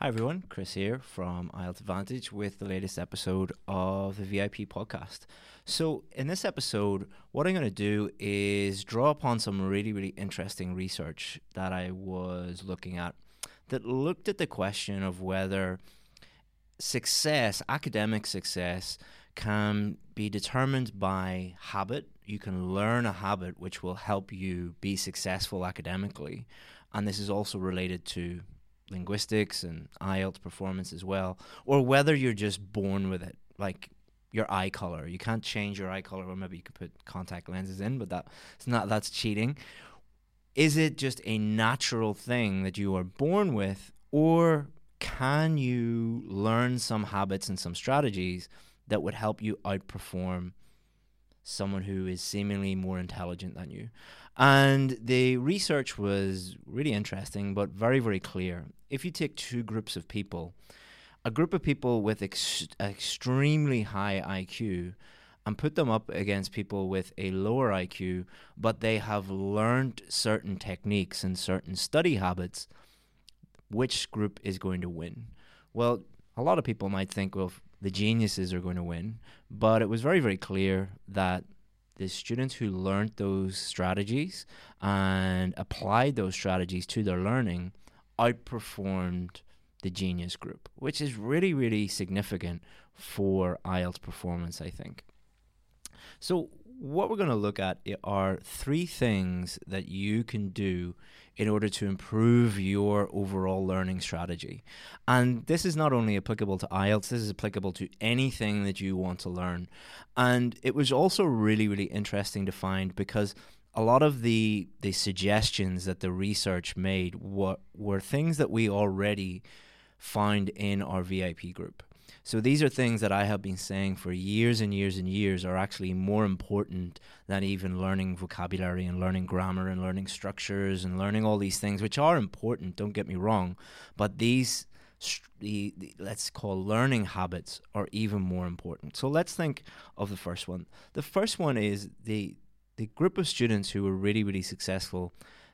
Hi everyone, Chris here from IELTS Advantage with the latest episode of the VIP podcast. So, in this episode, what I'm going to do is draw upon some really, really interesting research that I was looking at that looked at the question of whether success, academic success, can be determined by habit. You can learn a habit which will help you be successful academically. And this is also related to linguistics and IELTS performance as well, or whether you're just born with it, like your eye color. You can't change your eye color, or maybe you could put contact lenses in, but that it's not that's cheating. Is it just a natural thing that you are born with, or can you learn some habits and some strategies that would help you outperform someone who is seemingly more intelligent than you? And the research was really interesting, but very, very clear. If you take two groups of people, a group of people with ex- extremely high IQ, and put them up against people with a lower IQ, but they have learned certain techniques and certain study habits, which group is going to win? Well, a lot of people might think, well, the geniuses are going to win, but it was very, very clear that the students who learned those strategies and applied those strategies to their learning outperformed the genius group, which is really, really significant for IELTS performance, I think. So, what we're going to look at are three things that you can do in order to improve your overall learning strategy. And this is not only applicable to IELTS, this is applicable to anything that you want to learn. And it was also really, really interesting to find because a lot of the the suggestions that the research made were, were things that we already find in our VIP group. So these are things that I have been saying for years and years and years are actually more important than even learning vocabulary and learning grammar and learning structures and learning all these things, which are important, don't get me wrong. But these, the, the, let's call learning habits, are even more important. So let's think of the first one. The first one is the, the group of students who were really, really successful,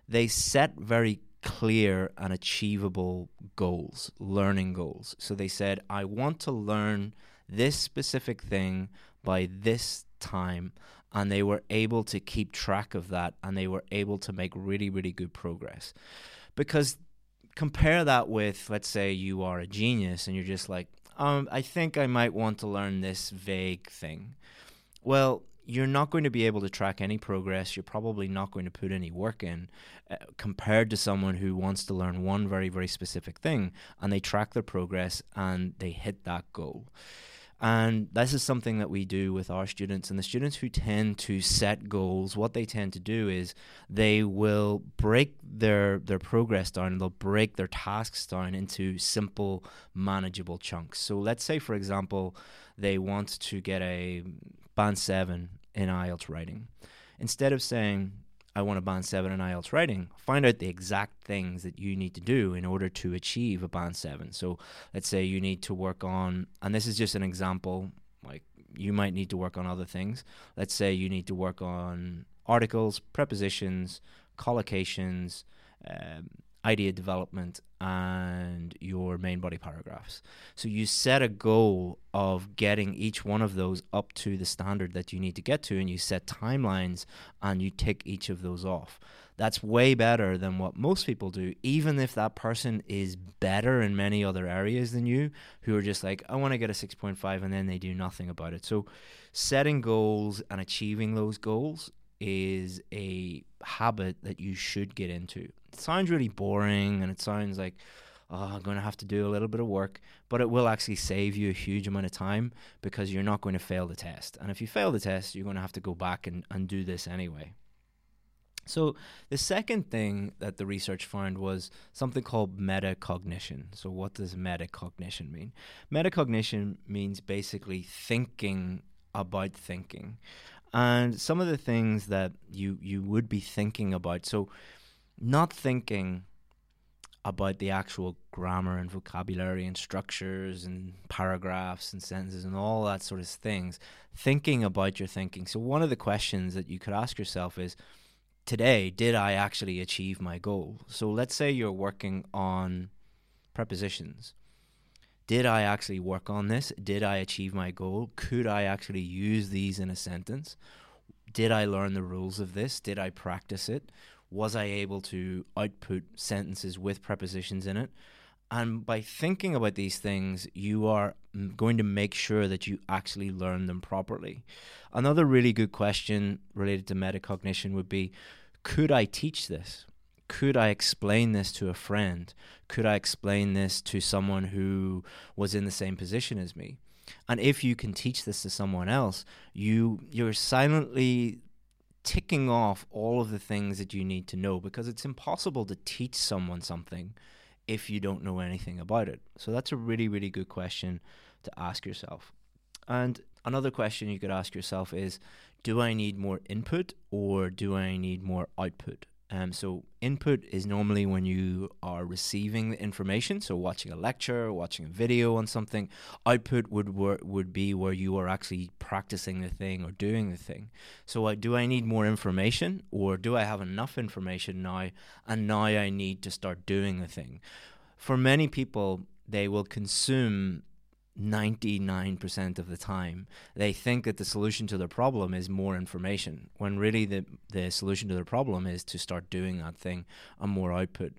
they set very clear and achievable goals, learning goals. So they said, I want to learn this specific thing by this time. And they were able to keep track of that and they were able to make really, really good progress. Because compare that with, let's say, you are a genius and you're just like, um, I think I might want to learn this vague thing. Well, you're not going to be able to track any progress. You're probably not going to put any work in uh, compared to someone who wants to learn one very, very specific thing and they track their progress and they hit that goal. And this is something that we do with our students. And the students who tend to set goals, what they tend to do is they will break their, their progress down, they'll break their tasks down into simple, manageable chunks. So let's say, for example, they want to get a band seven in IELTS writing. Instead of saying, I want a band seven in IELTS writing, find out the exact things that you need to do in order to achieve a band seven. So let's say you need to work on, and this is just an example, like you might need to work on other things. Let's say you need to work on articles, prepositions, collocations, um, idea development and your main body paragraphs. So you set a goal of getting each one of those up to the standard that you need to get to, and you set timelines and you tick each of those off. That's way better than what most people do, even if that person is better in many other areas than you, who are just like, I want to get a 6.5, and then they do nothing about it. So setting goals and achieving those goals is a habit that you should get into. Sounds really boring and it sounds like, oh, I'm going to have to do a little bit of work, but it will actually save you a huge amount of time because you're not going to fail the test. And if you fail the test, you're going to have to go back and, and do this anyway. So, the second thing that the research found was something called metacognition. So, what does metacognition mean? Metacognition means basically thinking about thinking and some of the things that you you would be thinking about so not thinking about the actual grammar and vocabulary and structures and paragraphs and sentences and all that sort of things thinking about your thinking so one of the questions that you could ask yourself is today did i actually achieve my goal so let's say you're working on prepositions. Did I actually work on this? Did I achieve my goal? Could I actually use these in a sentence? Did I learn the rules of this? Did I practice it? Was I able to output sentences with prepositions in it? And by thinking about these things, you are going to make sure that you actually learn them properly. Another really good question related to metacognition would be could I teach this? Could I explain this to a friend? Could I explain this to someone who was in the same position as me? And if you can teach this to someone else, you you're silently ticking off all of the things that you need to know because it's impossible to teach someone something if you don't know anything about it. So that's a really really good question to ask yourself. And another question you could ask yourself is do I need more input or do I need more output? Um, so input is normally when you are receiving the information, so watching a lecture, watching a video on something. Output would wor- would be where you are actually practicing the thing or doing the thing. So uh, do I need more information, or do I have enough information now, and now I need to start doing the thing? For many people, they will consume 99% of the time they think that the solution to their problem is more information when really the the solution to their problem is to start doing that thing and more output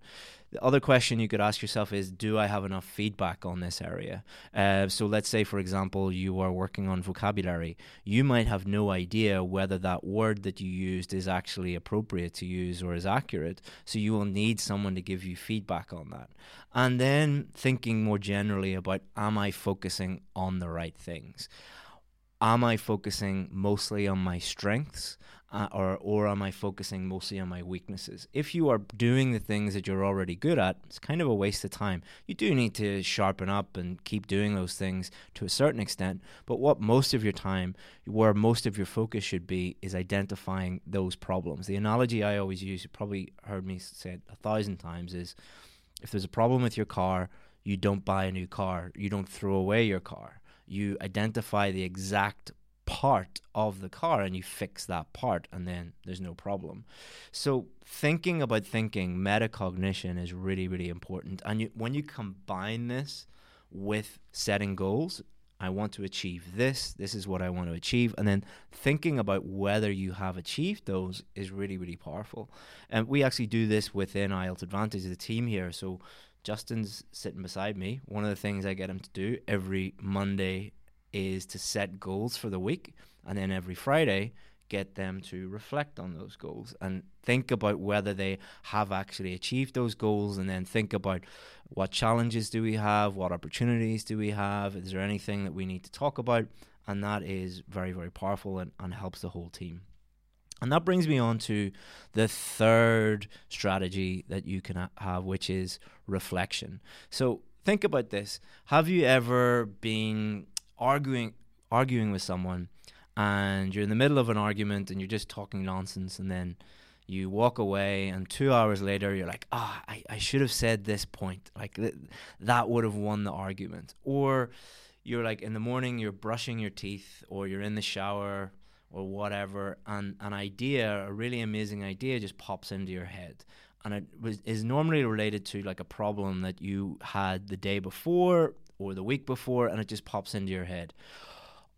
the other question you could ask yourself is Do I have enough feedback on this area? Uh, so, let's say, for example, you are working on vocabulary. You might have no idea whether that word that you used is actually appropriate to use or is accurate. So, you will need someone to give you feedback on that. And then thinking more generally about Am I focusing on the right things? Am I focusing mostly on my strengths? uh, or or am I focusing mostly on my weaknesses? If you are doing the things that you're already good at, it's kind of a waste of time. You do need to sharpen up and keep doing those things to a certain extent, but what most of your time, where most of your focus should be, is identifying those problems. The analogy I always use, you probably heard me say it a thousand times, is if there's a problem with your car, you don't buy a new car, you don't throw away your car. You identify the exact part of the car and you fix that part and then there's no problem. So thinking about thinking metacognition is really really important and you, when you combine this with setting goals I want to achieve this. This is what I want to achieve. And then thinking about whether you have achieved those is really, really powerful. And we actually do this within IELTS Advantage, the team here. So Justin's sitting beside me. One of the things I get him to do every Monday is to set goals for the week and then every Friday get them to reflect on those goals and think about whether they have actually achieved those goals and then think about what challenges do we have, what opportunities do we have, is there anything that we need to talk about? And that is very, very powerful and, and helps the whole team. And that brings me on to the third strategy that you can have, which is reflection. So think about this. Have you ever been arguing arguing with someone and you're in the middle of an argument and you're just talking nonsense and then you walk away and two hours later you're like ah oh, I, I should have said this point like th- that would have won the argument or you're like in the morning you're brushing your teeth or you're in the shower or whatever and an idea a really amazing idea just pops into your head and it was, is normally related to like a problem that you had the day before or the week before and it just pops into your head.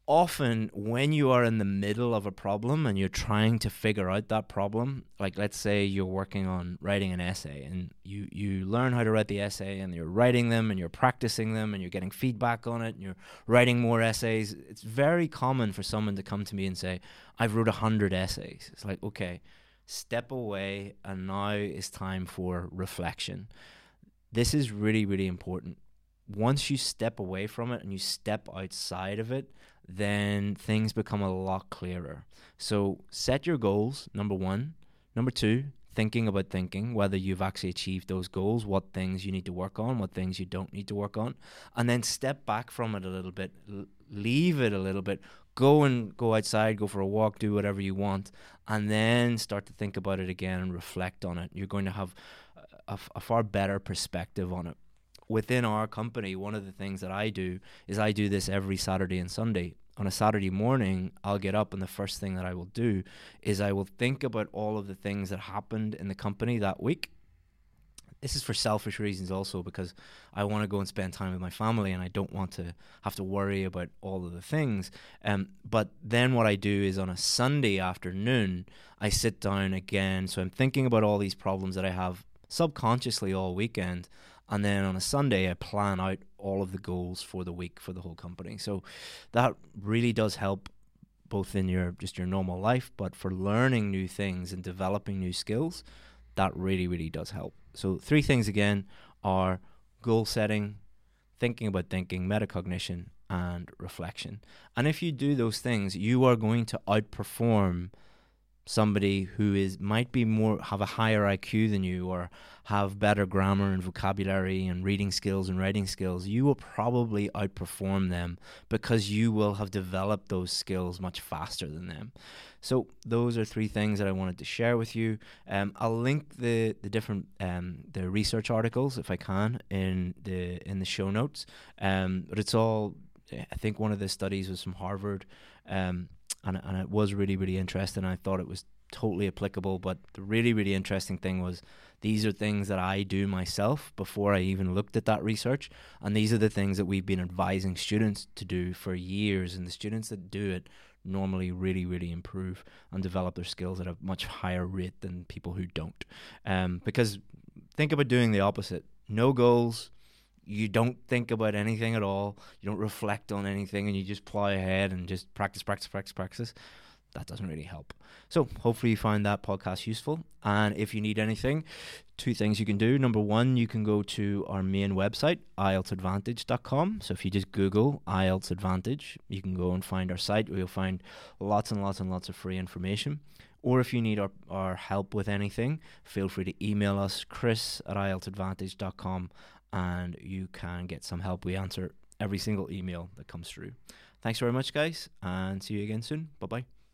Often, when you are in the middle of a problem and you're trying to figure out that problem, like let's say you're working on writing an essay and you, you learn how to write the essay and you're writing them and you're practicing them and you're getting feedback on it and you're writing more essays, it's very common for someone to come to me and say, I've wrote a hundred essays. It's like, okay, step away and now is time for reflection. This is really, really important once you step away from it and you step outside of it, then things become a lot clearer. So set your goals, number one. Number two, thinking about thinking, whether you've actually achieved those goals, what things you need to work on, what things you don't need to work on. And then step back from it a little bit, leave it a little bit, go and go outside, go for a walk, do whatever you want, and then start to think about it again and reflect on it. You're going to have a, a far better perspective on it within our company, one of the things that I do is I do this every Saturday and Sunday. On a Saturday morning, I'll get up, and the first thing that I will do is I will think about all of the things that happened in the company that week. this is for selfish reasons also because I want to go and spend time with my family and I don't want to have to worry about all of the things. Um, but then what I do is on a Sunday afternoon, I sit down again. So I'm thinking about all these problems that I have subconsciously all weekend. And then on a Sunday, I plan out all of the goals for the week for the whole company. So that really does help both in your just your normal life, but for learning new things and developing new skills, that really, really does help. So, three things again are goal setting, thinking about thinking, metacognition, and reflection. And if you do those things, you are going to outperform somebody who is might be more have a higher IQ than you or have better grammar and vocabulary and reading skills and writing skills, you will probably outperform them because you will have developed those skills much faster than them. So those are three things that I wanted to share with you. Um, I'll link the the different um, the research articles if I can in the in the show notes. Um, but it's all I think one of the studies was from Harvard. Um, and and it was really really interesting. I thought it was totally applicable. But the really really interesting thing was these are things that I do myself before I even looked at that research, and these are the things that we've been advising students to do for years. And the students that do it normally really really improve and develop their skills at a much higher rate than people who don't. Um, because think about doing the opposite. No goals, you don't think about anything at all. You don't reflect on anything, and you just plow ahead and just practice, practice, practice, practice. That doesn't really help. So hopefully you find that podcast useful. And if you need anything, two things you can do. Number one, you can go to our main website, IELTSadvantage.com. So if you just Google IELTS Advantage, you can go and find our site where you'll find lots and lots and lots of free information. Or if you need our, our help with anything, feel free to email us, chris at IELTSadvantage.com and you can get some help. We answer every single email that comes through. Thanks very much, guys, and see you again soon. Bye bye.